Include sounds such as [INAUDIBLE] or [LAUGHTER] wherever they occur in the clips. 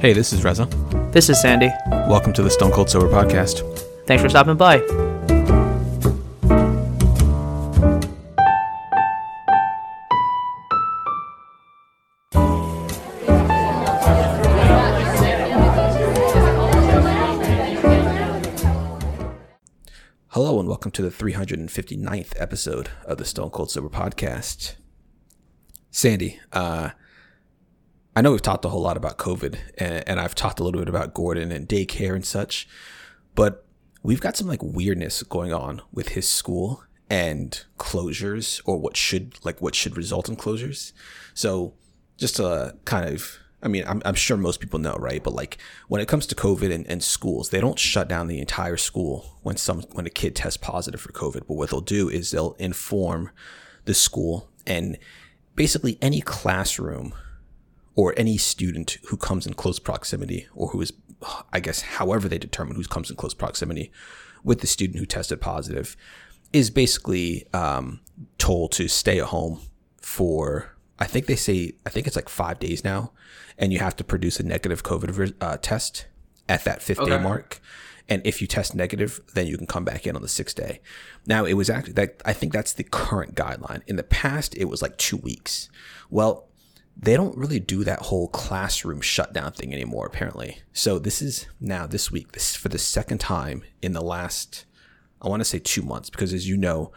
Hey, this is Reza. This is Sandy. Welcome to the Stone Cold Sober Podcast. Thanks for stopping by. Hello, and welcome to the 359th episode of the Stone Cold Sober Podcast. Sandy, uh, I know we've talked a whole lot about COVID, and, and I've talked a little bit about Gordon and daycare and such, but we've got some like weirdness going on with his school and closures, or what should like what should result in closures. So, just to uh, kind of I mean, I'm, I'm sure most people know, right? But like when it comes to COVID and, and schools, they don't shut down the entire school when some when a kid tests positive for COVID. But what they'll do is they'll inform the school and basically any classroom or any student who comes in close proximity or who is, I guess, however they determine who comes in close proximity with the student who tested positive is basically um, told to stay at home for I think they say I think it's like five days now, and you have to produce a negative COVID uh, test at that fifth okay. day mark. And if you test negative, then you can come back in on the sixth day. Now it was actually that I think that's the current guideline. In the past, it was like two weeks. Well, they don't really do that whole classroom shutdown thing anymore, apparently. So this is now this week, this for the second time in the last, I want to say two months, because as you know,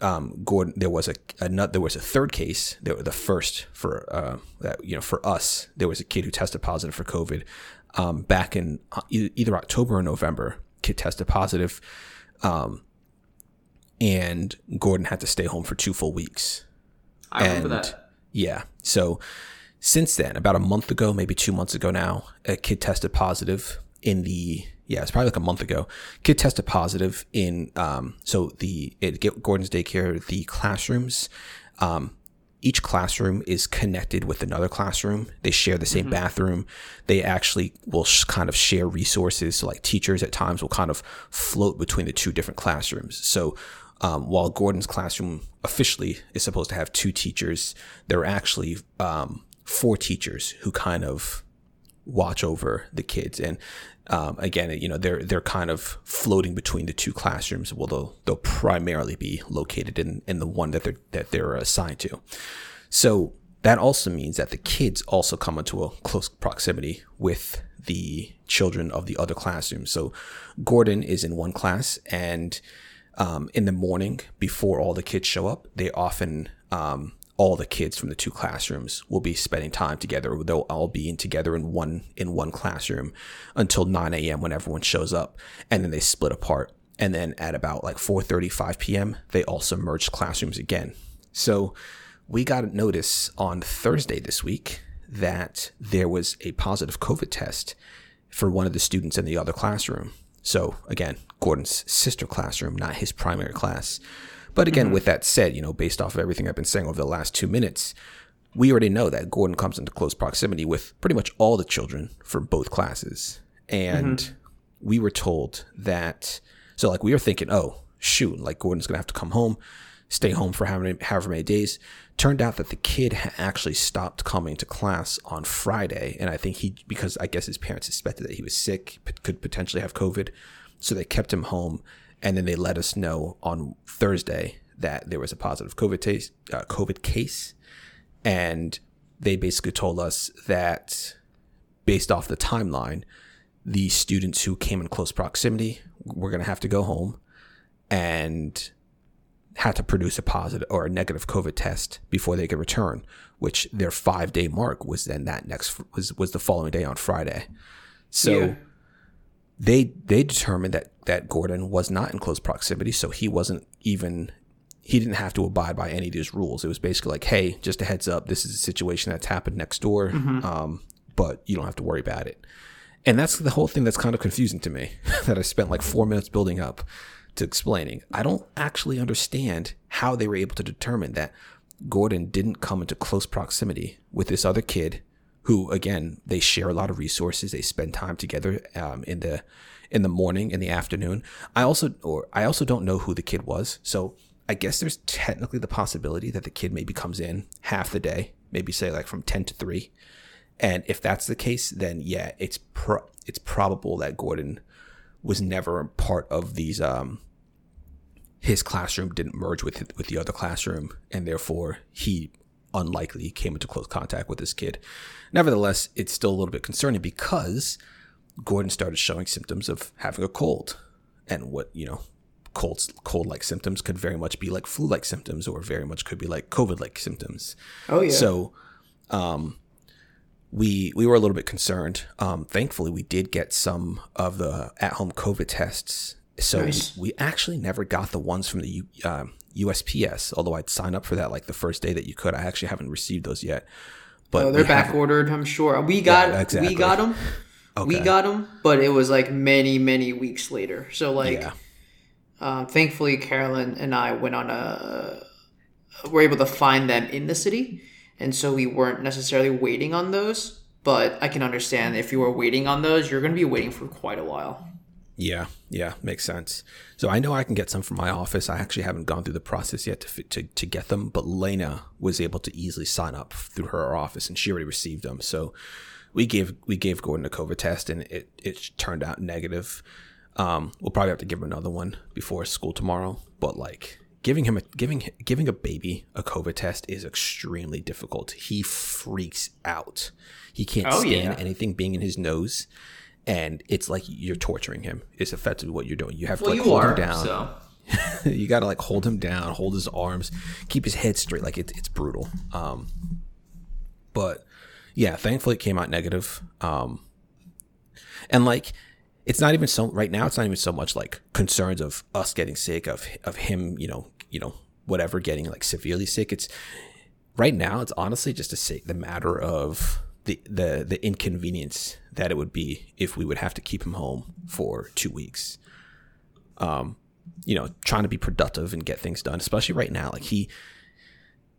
um, Gordon, there was a, a there was a third case. There the first for uh, that you know for us, there was a kid who tested positive for COVID um, back in uh, either October or November. Kid tested positive, um, and Gordon had to stay home for two full weeks. I and, remember that. Yeah, so since then, about a month ago, maybe two months ago now, a kid tested positive in the yeah, it's probably like a month ago. Kid tested positive in um, so the at Gordon's daycare, the classrooms. Um, each classroom is connected with another classroom. They share the same mm-hmm. bathroom. They actually will sh- kind of share resources. So, like teachers at times will kind of float between the two different classrooms. So, um, while Gordon's classroom officially is supposed to have two teachers, there are actually um, four teachers who kind of watch over the kids. And um, again, you know, they're they're kind of floating between the two classrooms. Well, they'll they'll primarily be located in in the one that they're that they're assigned to. So that also means that the kids also come into a close proximity with the children of the other classroom. So Gordon is in one class, and um, in the morning before all the kids show up, they often um, all the kids from the two classrooms will be spending time together. They'll all be in together in one in one classroom until 9 a.m. when everyone shows up, and then they split apart. And then at about like 4:35 p.m., they also merge classrooms again. So we got a notice on Thursday this week that there was a positive COVID test for one of the students in the other classroom. So again, Gordon's sister classroom, not his primary class. But again, mm-hmm. with that said, you know, based off of everything I've been saying over the last two minutes, we already know that Gordon comes into close proximity with pretty much all the children from both classes. And mm-hmm. we were told that, so like we were thinking, oh, shoot, like Gordon's going to have to come home, stay home for however many, however many days. Turned out that the kid actually stopped coming to class on Friday. And I think he, because I guess his parents suspected that he was sick, could potentially have COVID. So they kept him home and then they let us know on Thursday that there was a positive COVID, taste, uh, COVID case. And they basically told us that based off the timeline, the students who came in close proximity were going to have to go home and had to produce a positive or a negative COVID test before they could return, which their five day mark was then that next was was the following day on Friday. So yeah they they determined that that Gordon was not in close proximity, so he wasn't even he didn't have to abide by any of these rules. It was basically like, hey, just a heads up, this is a situation that's happened next door, mm-hmm. um, but you don't have to worry about it. And that's the whole thing that's kind of confusing to me [LAUGHS] that I spent like four minutes building up to explaining. I don't actually understand how they were able to determine that Gordon didn't come into close proximity with this other kid who again they share a lot of resources they spend time together um, in the in the morning in the afternoon i also or i also don't know who the kid was so i guess there's technically the possibility that the kid maybe comes in half the day maybe say like from 10 to 3 And if that's the case, then yeah, it's pro- it's probable that Gordon was never part of these. Um, his classroom didn't merge with with the other classroom, and therefore he unlikely came into close contact with this kid. Nevertheless, it's still a little bit concerning because Gordon started showing symptoms of having a cold, and what you know, cold cold like symptoms could very much be like flu like symptoms, or very much could be like COVID like symptoms. Oh yeah. So, um, we we were a little bit concerned. Um, thankfully, we did get some of the at home COVID tests. So Nice. we, we actually never got the ones from the U, um, USPS. Although I'd sign up for that like the first day that you could. I actually haven't received those yet. But Oh, they're back ordered. I'm sure. We got exactly. we got them. We got them, but it was like many many weeks later. So like, Yeah. um, thankfully, Carolyn and I went on a. Were able to find them in the city, and so we weren't necessarily waiting on those. But I can understand if you were waiting on those, you're going to be waiting for quite a while. Yeah, yeah, makes sense. So I know I can get some from my office. I actually haven't gone through the process yet to to, to get them, but Lena was able to easily sign up through her office, and she already received them. So we gave we gave Gordon a COVID test, and it it turned out negative. Um, we'll probably have to give him another one before school tomorrow. But like giving him a giving giving a baby a COVID test is extremely difficult. He freaks out. He can't Oh, stand yeah. anything being in his nose and it's like you're torturing him. It's effectively what you're doing. You have to Well, like hold are. him down. So [LAUGHS] you got to like hold him down, hold his arms, keep his head straight. Like it's it's brutal. Um, but yeah, thankfully it came out negative. Um, and like it's not even so right now. It's not even so much like concerns of us getting sick, of of him, you know, you know, whatever, getting like severely sick. It's right now. It's honestly just a the matter of the the the inconvenience that it would be if we would have to keep him home for two weeks Um, you know, trying to be productive and get things done, especially right now. Like he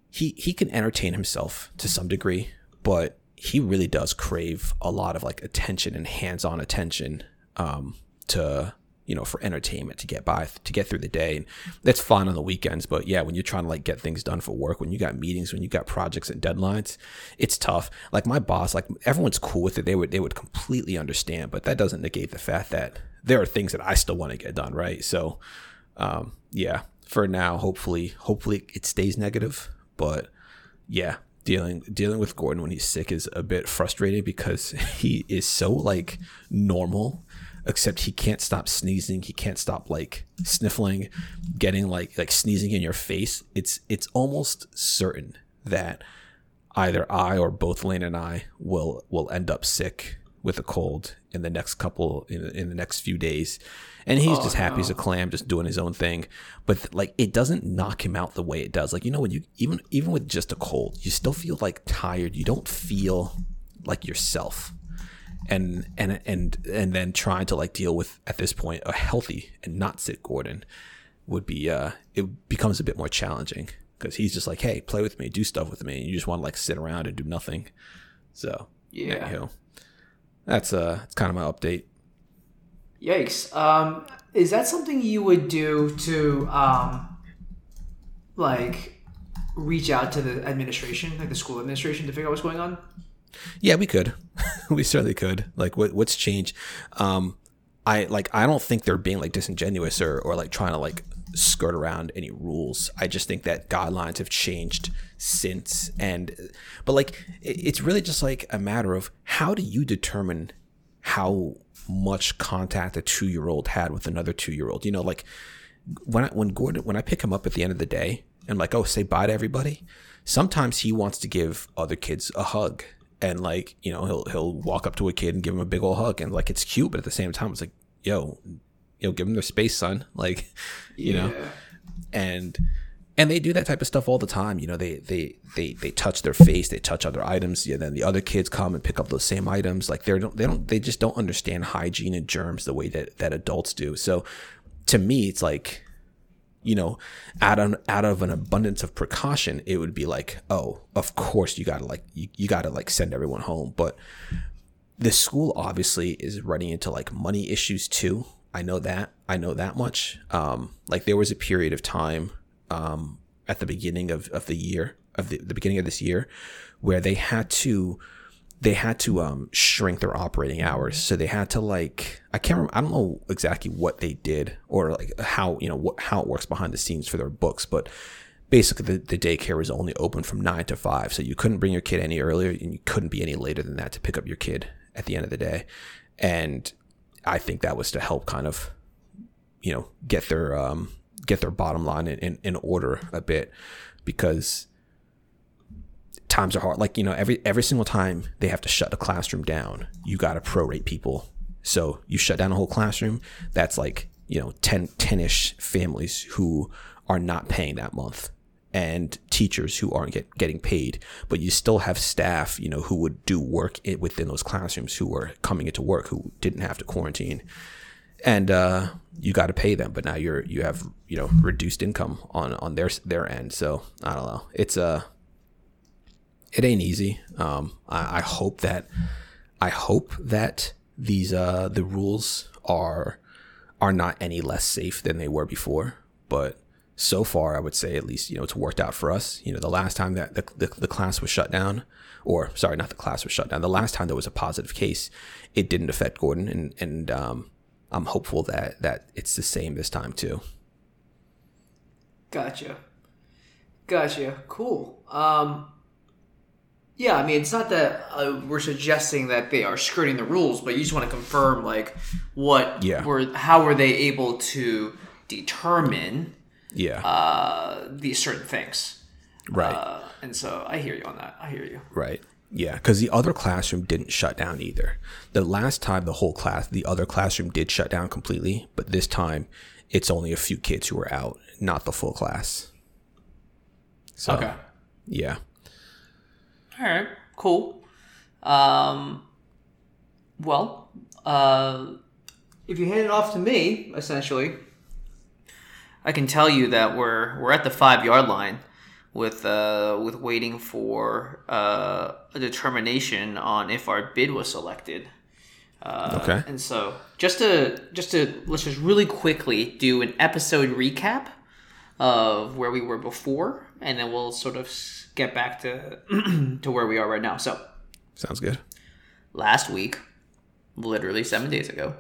he he can entertain himself to some degree, but he really does crave a lot of like attention and hands-on attention um to you know for entertainment to get by to get through the day. And that's fun on the weekends but yeah when you're trying to like get things done for work when you got meetings when you got projects and deadlines it's tough. Like my boss like everyone's cool with it. They would they would completely understand but that doesn't negate the fact that there are things that I still want to get done right? So um yeah for now hopefully hopefully it stays negative but yeah dealing dealing with gordon when he's sick is a bit frustrating because [LAUGHS] he is so like normal except he can't stop sneezing. He can't stop like sniffling getting like like sneezing in your face. It's it's almost certain that either i or both Lena and i will will end up sick with a cold in the next couple in, in the next few days. And he's just oh, happy as a clam just doing his own thing. But like it doesn't knock him out the way it does. Like you know when you even even with just a cold you still feel like tired. You don't feel like yourself and and and and then trying to like deal with at this point a healthy and not sick gordon would be uh it becomes a bit more challenging because he's just like hey play with me do stuff with me and you just want to like sit around and do nothing so Yeah. anywho, that's uh that's kind of my update Yikes. Um, is that something you would do to, um, like, reach out to the administration, like the school administration, to figure out what's going on? Yeah, we could. [LAUGHS] we certainly could. Like, what what's changed? Um, I like. I don't think they're being like disingenuous or or like trying to like skirt around any rules. I just think that guidelines have changed since, and but like it, it's really just like a matter of how do you determine how much contact a two year old had with another two year old? You know, like when I, when Gordon when I pick him up at the end of the day and like oh say bye to everybody, sometimes he wants to give other kids a hug and like you know he'll he'll walk up to a kid and give him a big old hug and like it's cute but at the same time it's like yo you know give him their space son. [LAUGHS] Like you know? And and they do that type of stuff all the time you know? They they they they touch their face they touch other items yeah then the other kids come and pick up those same items. Like they're don't they don't they just don't understand hygiene and germs the way that that adults do. So to me it's like you know out of out of an abundance of precaution it would be like oh of course you gotta like you, you gotta like send everyone home. But the school obviously is running into like money issues too. I know that. I know that much. Um like there was a period of time um at the beginning of, of the year of the, the beginning of this year where they had to they had to um, shrink their operating hours. So they had to like I can't remember, I don't know exactly what they did or like how you know what how it works behind the scenes for their books, but basically the, the daycare was only open from nine to five, so you couldn't bring your kid any earlier and you couldn't be any later than that to pick up your kid at the end of the day. And I think that was to help kind of you know get their um, get their bottom line in, in, in order a bit because times are hard. Like, you know, every every single time they have to shut a classroom down, you got to prorate people. So you shut down a whole classroom, that's like, you know, 10 10ish families who are not paying that month and teachers who aren't get, getting paid, but you still have staff, you know, who would do work within those classrooms who were coming into work who didn't have to quarantine. And uh, you got to pay them, but now you're you have you know reduced income on on their their end. So I don't know. It's a uh, it ain't easy. Um, I, I hope that I hope that these uh, the rules are are not any less safe than they were before. But so far, I would say at least you know it's worked out for us. You know, the last time that the, the, the class was shut down, or sorry, not the class was shut down. The last time there was a positive case, it didn't affect Gordon, and and um, I'm hopeful that that it's the same this time too. Gotcha. Gotcha. Cool. Um, yeah, I mean, it's not that uh, we're suggesting that they are skirting the rules, but you just want to confirm, like, what Yeah. were, how were they able to determine Yeah. uh, these certain things? right. Uh, and so I hear you on that. I hear you. Right. Yeah, because the other classroom didn't shut down either. The last time the whole class, the other classroom did shut down completely, but this time it's only a few kids who are out, not the full class. So, yeah. All right. Cool. Um, well, uh, if you hand it off to me, essentially, I can tell you that we're we're at the five yard line with uh, with waiting for uh, a determination on if our bid was selected. Uh, Okay. And so, just to just to let's just really quickly do an episode recap of where we were before, and then we'll sort of s- get back to [CLEARS THROAT] to where we are right now. So, Sounds good. last week, literally seven days ago,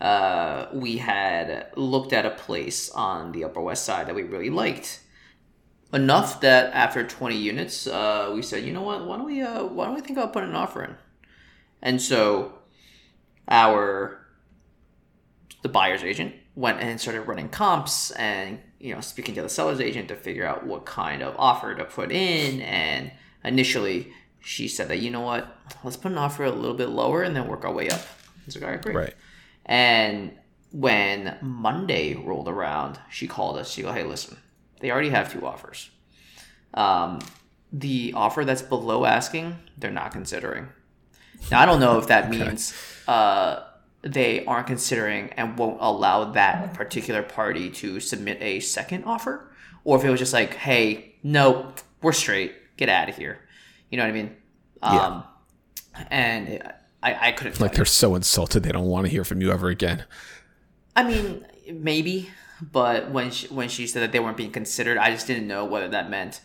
uh, we had looked at a place on the Upper West Side that we really liked. Enough that after 20 units, uh, we said, you know what? Why don't we? Uh, why don't we think about putting an offer in? And so, our the buyer's agent went and started running comps and you know speaking to the seller's agent to figure out what kind of offer to put in. And initially she said that you know what? Let's put an offer a little bit lower and then work our way up. It's like all right great. Right. and when monday rolled around she called us. She go hey listen they already have two offers. Um, the offer that's below asking they're not considering. Now i don't know if that [LAUGHS] means uh, they aren't considering and won't allow that particular party to submit a second offer, or if it was just like, hey, no, we're straight, get out of here. You know what I mean? Um, And I, I couldn't. Like they're so insulted they don't want to hear from you ever again. I mean, maybe, but when she, when she said that they weren't being considered, I just didn't know whether that meant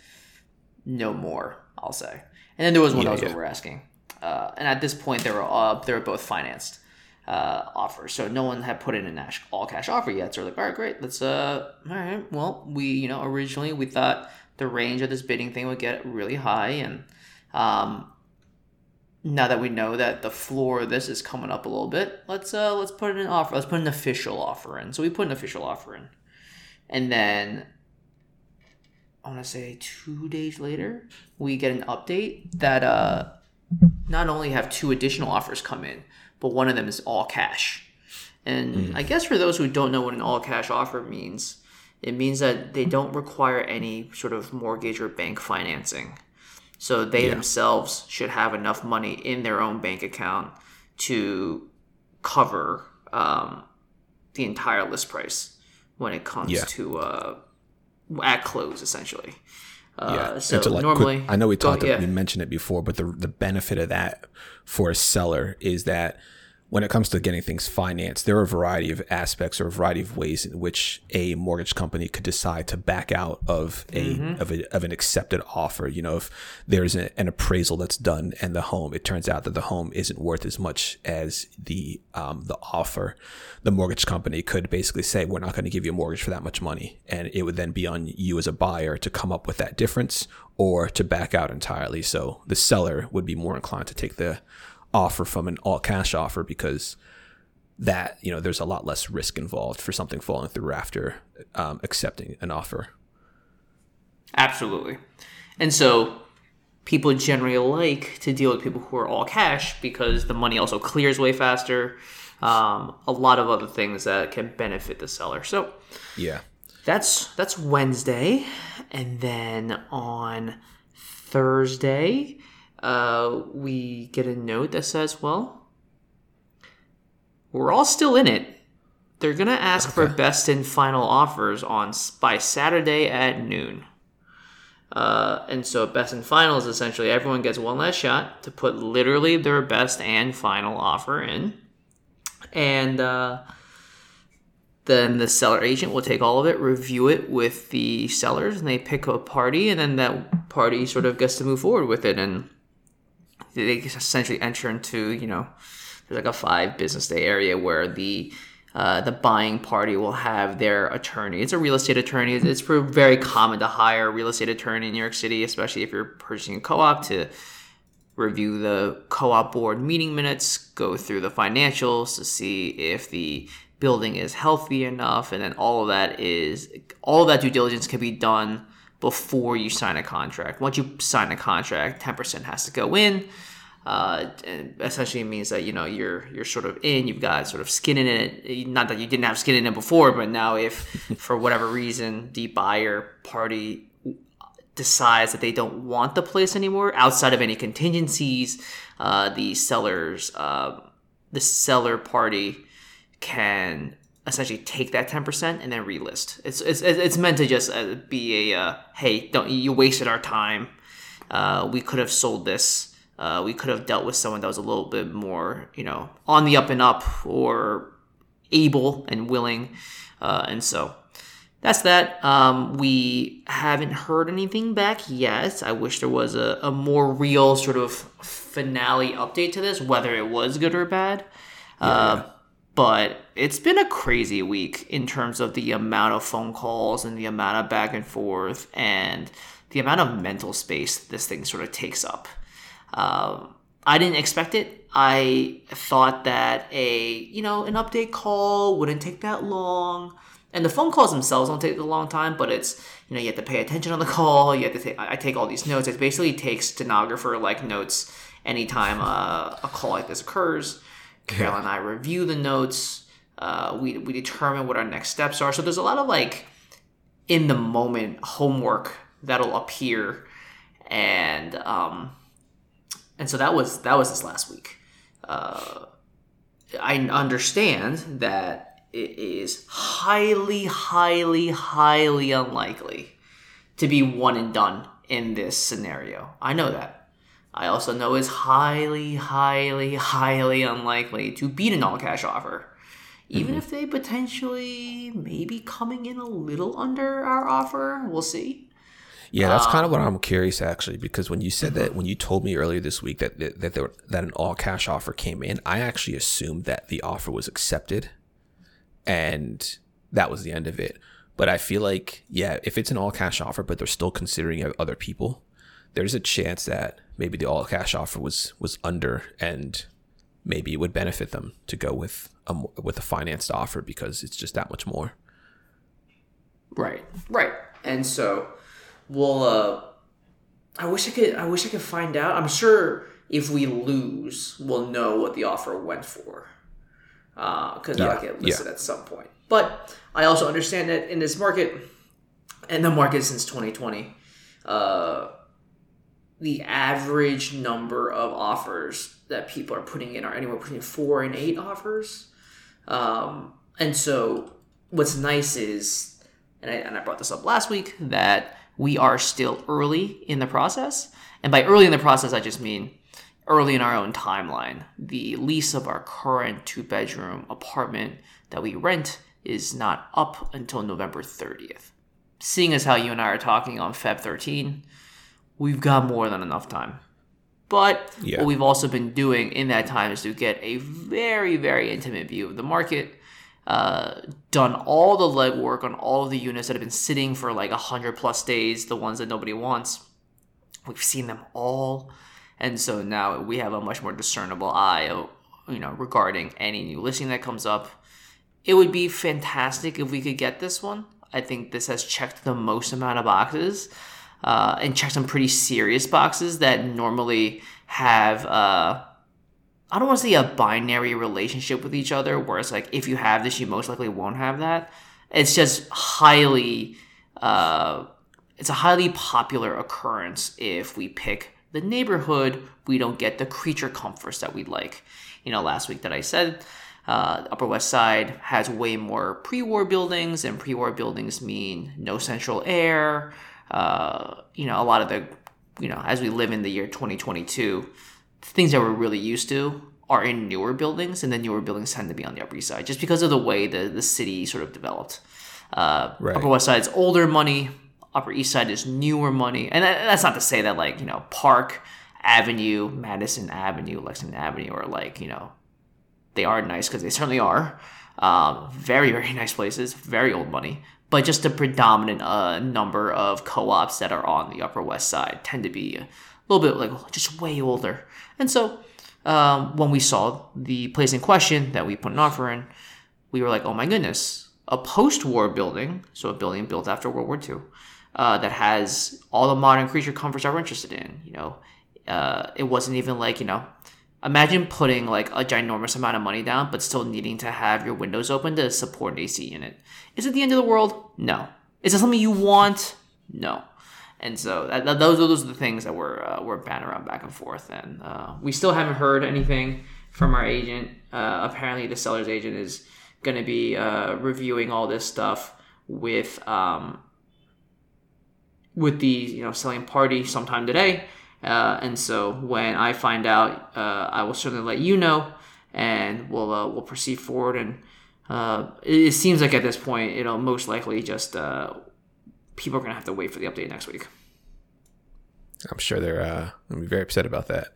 no more. I'll say. And then there was one Yeah, that was yeah. over asking, uh, and at this point they were uh, they were both financed uh, offers, so no one had put in an all cash offer yet. So we're like, all right, great, let's uh, all right. Well, we you know originally we thought the range of this bidding thing would get really high, and um, now that we know that the floor of this is coming up a little bit, let's uh let's put in an offer. Let's put an official offer in. So we put an official offer in, and then I want to say two days later, we get an update that uh not only have two additional offers come in, but one of them is all cash. And I guess for those who don't know what an all cash offer means, it means that they don't require any sort of mortgage or bank financing. So they themselves should have enough money in their own bank account to cover um, the entire list price when it comes Yeah. to uh, at close, essentially. Uh, yeah. So like, normally, quick- I know we talked, yeah. we mentioned it before, but the the benefit of that for a seller is that when it comes to getting things financed, there are a variety of aspects or a variety of ways in which a mortgage company could decide to back out of a mm-hmm. of, a, of an accepted offer. You know, if there's a, an appraisal that's done and the home, it turns out that the home isn't worth as much as the um, the offer, the mortgage company could basically say, "We're not going to give you a mortgage for that much money," and it would then be on you as a buyer to come up with that difference or to back out entirely. So the seller would be more inclined to take the offer from an all cash offer because that you know there's a lot less risk involved for something falling through after um, accepting an offer. Absolutely, and so people generally like to deal with people who are all cash because the money also clears way faster. Um, a lot of other things that can benefit the seller. So yeah, that's that's Wednesday, and then on Thursday uh, we get a note that says, well, we're all still in it. They're going to ask okay. for best and final offers on by Saturday at noon. Uh, and so best and final is essentially everyone gets one last shot to put literally their best and final offer in. And uh, then the seller agent will take all of it, review it with the sellers, and they pick a party, and then that party sort of gets to move forward with it. And they essentially enter into you know there's like a five business day area where the uh, the buying party will have their attorney. It's a real estate attorney. It's very common to hire a real estate attorney in New York City, especially if you're purchasing a co-op to review the co-op board meeting minutes, go through the financials to see if the building is healthy enough, and then all of that is all of that due diligence can be done before you sign a contract. Once you sign a contract, 10% has to go in. Uh, essentially means that you know you're you're sort of in. You've got sort of skin in it. Not that you didn't have skin in it before, but now if [LAUGHS] for whatever reason the buyer party decides that they don't want the place anymore, outside of any contingencies, uh, the sellers uh, the seller party can essentially take that 10% and then relist. It's, it's, it's meant to just uh, be a, uh, hey, don't you wasted our time. Uh, we could have sold this. Uh, we could have dealt with someone that was a little bit more, you know, on the up and up or able and willing. Uh, and so that's that. Um, we haven't heard anything back yet. I wish there was a, a more real sort of finale update to this, whether it was good or bad. Yeah. Uh, but it's been a crazy week in terms of the amount of phone calls and the amount of back and forth and the amount of mental space this thing sort of takes up. Um, I didn't expect it. I thought that a you know an update call wouldn't take that long, and the phone calls themselves don't take a long time. But it's you know you have to pay attention on the [LAUGHS] call. You have to take. I take all these notes. It basically takes stenographer like notes anytime uh, a call like this occurs. Carol and I review the notes. Uh, we we determine what our next steps are. So there's a lot of like in the moment homework that'll appear, and um, and so that was that was this last week. Uh, I understand that it is highly, highly, highly unlikely to be one and done in this scenario. I know that. I also know it's highly, highly, highly unlikely to beat an all cash offer. Even mm-hmm. if they potentially may be coming in a little under our offer, we'll see. Yeah, that's um, kind of what I'm curious actually, because when you said that, when you told me earlier this week that that that, there, that an all cash offer came in, I actually assumed that the offer was accepted, and that was the end of it. But I feel like, yeah, if it's an all cash offer, but they're still considering other people, there's a chance that maybe the all cash offer was was under and maybe it would benefit them to go with a with a financed offer because it's just that much more. Right, right, and so we'll. Uh, I wish I could. I wish I could find out. I'm sure if we lose, we'll know what the offer went for, because uh, that'll get listed yeah. at some point. But I also understand that in this market, and the market since 2020, uh, the average number of offers that people are putting in are anywhere between four and eight offers. Um, and so what's nice is, and I, and I brought this up last week, that we are still early in the process. And by early in the process, I just mean early in our own timeline. The lease of our current two bedroom apartment that we rent is not up until November 30th. Seeing as how you and I are talking on Feb 13, we've got more than enough time. But Yeah. what we've also been doing in that time is to get a very, very intimate view of the market, uh, done all the legwork on all of the units that have been sitting for like 100 plus days, the ones that nobody wants. We've seen them all. And so now we have a much more discernible eye, of, you know, regarding any new listing that comes up. It would be fantastic if we could get this one. I think this has checked the most amount of boxes uh, and checked some pretty serious boxes that normally have, uh, I don't want to say a binary relationship with each other, where it's like if you have this, you most likely won't have that. It's just highly, uh, it's a highly popular occurrence if we pick the neighborhood, we don't get the creature comforts that we'd like. You know, last week that I said uh, Upper West Side has way more pre-war buildings, and pre-war buildings mean no central air. Uh, you know, a lot of the, you know, as we live in the year 2022, things that we're really used to are in newer buildings, and the newer buildings tend to be on the Upper East Side, just because of the way the the city sort of developed. Uh, Right. Upper West Side is older money. Upper East Side is newer money, and that, that's not to say that like you know Park Avenue, Madison Avenue, Lexington Avenue are like you know they are nice because they certainly are. Um, very very [LAUGHS] nice places, very old money. But just the predominant uh, number of co-ops that are on the Upper West Side tend to be a little bit like just way older. And so um, when we saw the place in question that we put an offer in, we were like, oh my goodness, a post-war building, so a building built after World War II, uh, that has all the modern creature comforts that we're interested in. You know, uh, it wasn't even like you know, imagine putting like a ginormous amount of money down, but still needing to have your windows open to support an AC unit. Is it the end of the world? No. Is it something you want? No. And so that, that- those, those are the things that we're uh, we're around back and forth, and uh, we still haven't heard anything from our agent. Uh, apparently, the seller's agent is going to be uh, reviewing all this stuff with um, with the you know selling party sometime today. Uh, and so when I find out, uh, I will certainly let you know, and we'll we'll proceed forward. And it, it seems like at this point, it'll most likely just people are gonna have to wait for the update next week. I'm sure they're uh, gonna be very upset about that.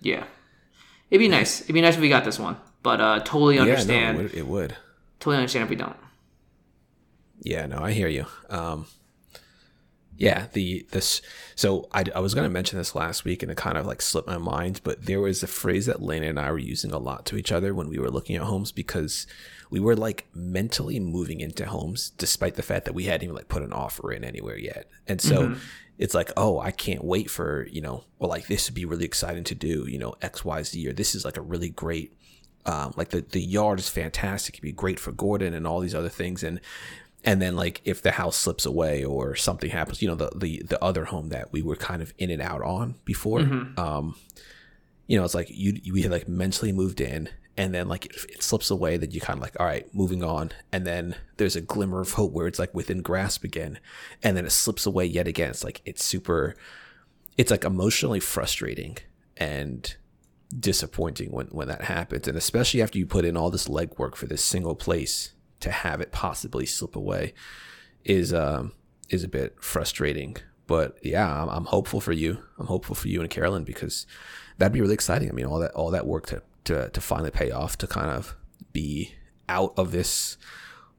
Yeah, it'd be nice. It'd be nice if we got this one, but uh, totally understand. Yeah, no, it would, it would. Totally understand if we don't. Yeah, no, I hear you. Um, yeah, the this. So I, I was going to mention this last week, and it kind of like slipped my mind. But there was a phrase that Lena and I were using a lot to each other when we were looking at homes because we were like mentally moving into homes, despite the fact that we hadn't even like put an offer in anywhere yet. And so it's like, oh, I can't wait for you know, or like this would be really exciting to do, you know, X Y Z, or this is like a really great um, like the, the yard is fantastic. It'd be great for Gordon and all these other things. And and then like if the house slips away or something happens, you know, the the, the other home that we were kind of in and out on before, um, you know, it's like you we had like mentally moved in and then like it, it slips away that you kind of like all right moving on. And then there's a glimmer of hope where it's like within grasp again. And then it slips away yet again. It's like it's super it's like emotionally frustrating and disappointing when when that happens. And especially after you put in all this legwork for this single place to have it possibly slip away is um is a bit frustrating but yeah I'm, I'm hopeful for you i'm hopeful for you and carolyn because that'd be really exciting i mean all that all that work to to, to finally pay off to kind of be out of this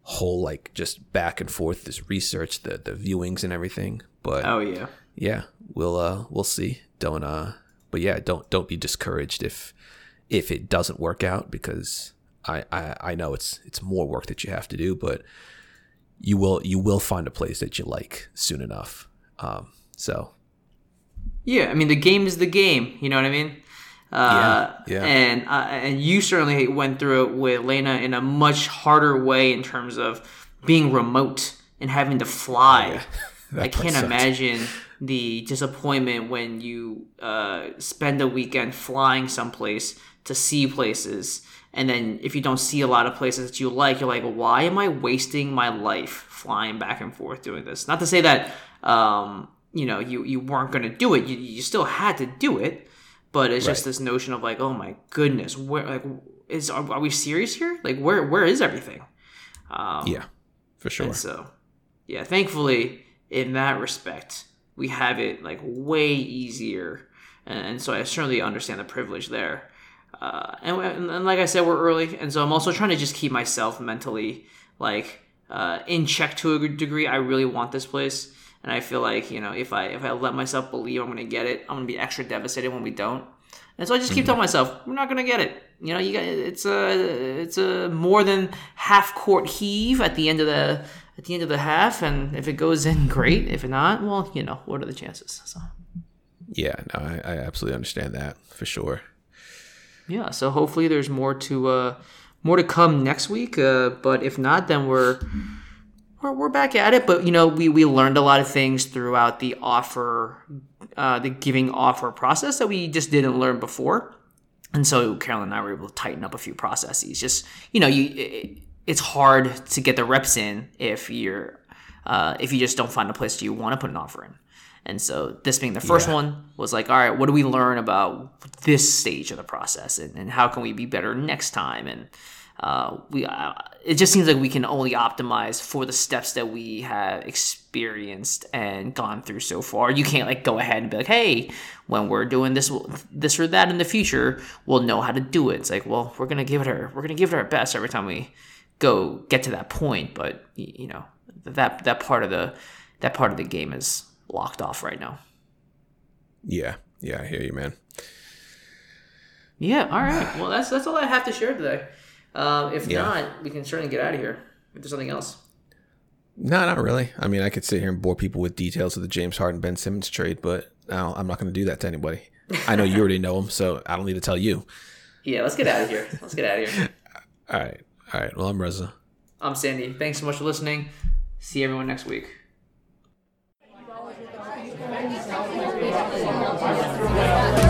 whole like just back and forth this research the the viewings and everything but Oh yeah. yeah, we'll uh we'll see. Don't uh but yeah, don't don't be discouraged if if it doesn't work out because I, I I know it's it's more work that you have to do, but you will you will find a place that you like soon enough. Um so Yeah, I mean the game is the game. You know what I mean? Uh, Yeah, yeah. And uh, and you certainly went through it with Lena in a much harder way in terms of being remote and having to fly. [LAUGHS] That I can't imagine the disappointment when you uh, spend a weekend flying someplace to see places, and then if you don't see a lot of places that you like, you're like, why am I wasting my life flying back and forth doing this? Not to say that um, you know you you weren't going to do it; you, you still had to do it. but it's just this notion of like, oh my goodness, where like is are, are we serious here? Like where where is everything? Um, Yeah, for sure. and so, yeah, thankfully, in that respect, we have it like way easier. And, and so I certainly understand the privilege there. Uh, and, and, and like I said, we're early. And so I'm also trying to just keep myself mentally like uh, in check to a degree. I really want this place. And I feel like, you know, if I if I let myself believe I'm going to get it, I'm going to be extra devastated when we don't. And so I just keep telling myself, we're not gonna get it. You know, you got it's a it's a more than half court heave at the end of the at the end of the half, and if it goes in, great. If it not, well, you know, what are the chances? So Yeah, no, I, I absolutely understand that for sure. Yeah, so hopefully there's more to uh more to come next week. Uh, but if not, then we're we're, we're back at it. But you know, we we learned a lot of things throughout the offer, uh, the giving offer process that we just didn't learn before. And so Carolyn and I were able to tighten up a few processes. Just you know, you it, it's hard to get the reps in if you're uh, if you just don't find a place you want to put an offer in. And so this being the first Yeah. one was like, all right, what do we learn about this stage of the process, and, and how can we be better next time? And uh, we uh, it just seems like we can only optimize for the steps that we have experienced and gone through so far. You can't like go ahead and be like, hey, when we're doing this this or that in the future, we'll know how to do it. It's like, well, we're gonna give it our we're gonna give it our best every time we go get to that point. But you know that that part of the that part of the game is locked off right now. Yeah, yeah, I hear you, man. Yeah. All right. Well, that's that's all I have to share today. Um, if Yeah. not, we can certainly get out of here. If there's something else. No, not really. I mean, I could sit here and bore people with details of the James Harden Ben Simmons trade, but no, I'm not going to do that to anybody. I know you already know him, so I don't need to tell you. Yeah. Let's get out of here. Let's get out of here. [LAUGHS] All right, all right. Well, I'm Reza. I'm Sandy. Thanks so much for listening. See everyone next week. Thank